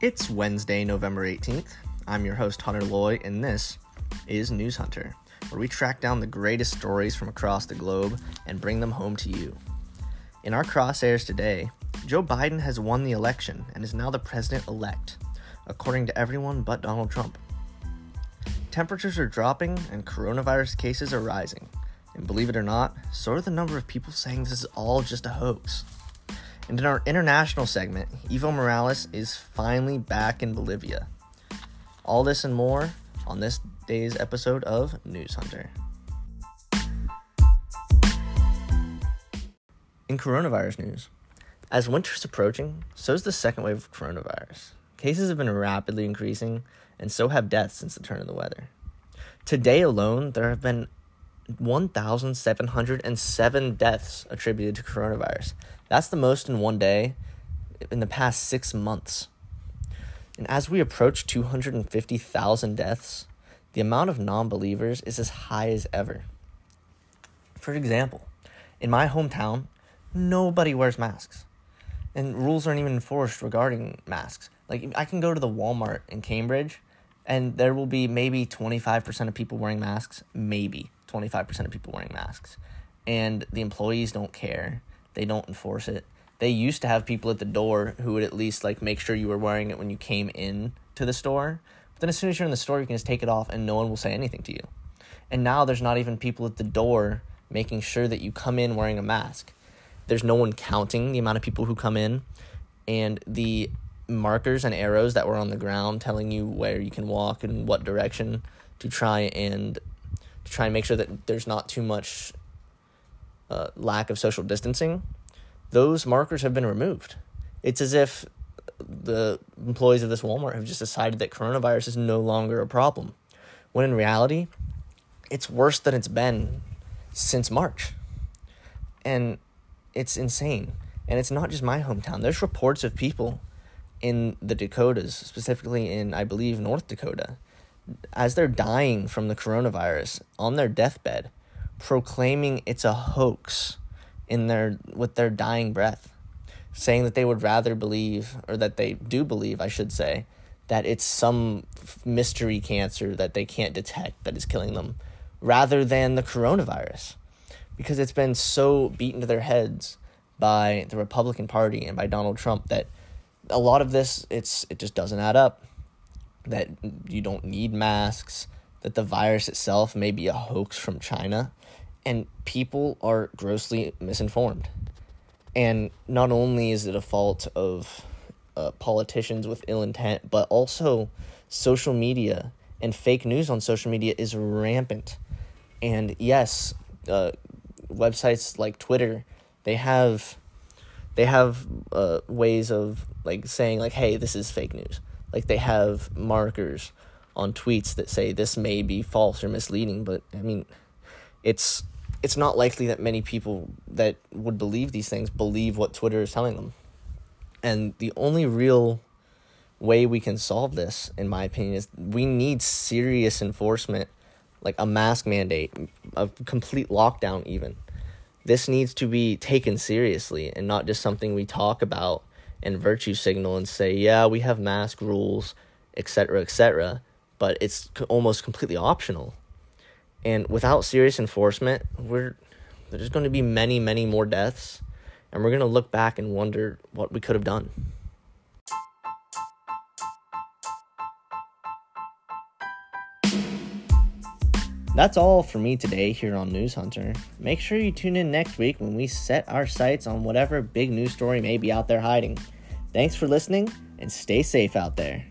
It's Wednesday, November 18th. I'm your host, Hunter Loy, and this is News Hunter, where we track down the greatest stories from across the globe and bring them home to you. In our crosshairs today, Joe Biden has won the election and is now the president elect, according to everyone but Donald Trump. Temperatures are dropping and coronavirus cases are rising. And believe it or not, so are the number of people saying this is all just a hoax. And in our international segment, Evo Morales is finally back in Bolivia. All this and more on this day's episode of News Hunter. In coronavirus news, as winter's approaching, so is the second wave of coronavirus. Cases have been rapidly increasing, and so have deaths since the turn of the weather. Today alone, there have been 1,707 deaths attributed to coronavirus. That's the most in one day in the past six months. And as we approach 250,000 deaths, the amount of non believers is as high as ever. For example, in my hometown, nobody wears masks. And rules aren't even enforced regarding masks. Like, I can go to the Walmart in Cambridge, and there will be maybe 25% of people wearing masks, maybe 25% of people wearing masks. And the employees don't care. They don't enforce it. They used to have people at the door who would at least like make sure you were wearing it when you came in to the store. But then as soon as you're in the store, you can just take it off and no one will say anything to you. And now there's not even people at the door making sure that you come in wearing a mask. There's no one counting the amount of people who come in and the markers and arrows that were on the ground telling you where you can walk and what direction to try and to try and make sure that there's not too much uh, lack of social distancing, those markers have been removed. It's as if the employees of this Walmart have just decided that coronavirus is no longer a problem, when in reality, it's worse than it's been since March. And it's insane. And it's not just my hometown. There's reports of people in the Dakotas, specifically in, I believe, North Dakota, as they're dying from the coronavirus on their deathbed, proclaiming it's a hoax in their with their dying breath, saying that they would rather believe or that they do believe, I should say, that it's some mystery cancer that they can't detect that is killing them rather than the coronavirus. Because it's been so beaten to their heads by the Republican Party and by Donald Trump that a lot of this it's it just doesn't add up that you don't need masks, that the virus itself may be a hoax from China, and people are grossly misinformed. And not only is it a fault of uh, politicians with ill intent, but also social media and fake news on social media is rampant. And yes, uh, websites like Twitter, they have they have uh, ways of like saying like, "Hey, this is fake news." Like they have markers on tweets that say this may be false or misleading but i mean it's it's not likely that many people that would believe these things believe what twitter is telling them. And the only real way we can solve this in my opinion is we need serious enforcement like a mask mandate a complete lockdown even. This needs to be taken seriously and not just something we talk about and virtue signal and say, yeah, we have mask rules, etc., etc., but it's almost completely optional. And without serious enforcement, we're there's going to be many, many more deaths, and we're going to look back and wonder what we could have done. That's all for me today here on News Hunter. Make sure you tune in next week when we set our sights on whatever big news story may be out there hiding. Thanks for listening and stay safe out there.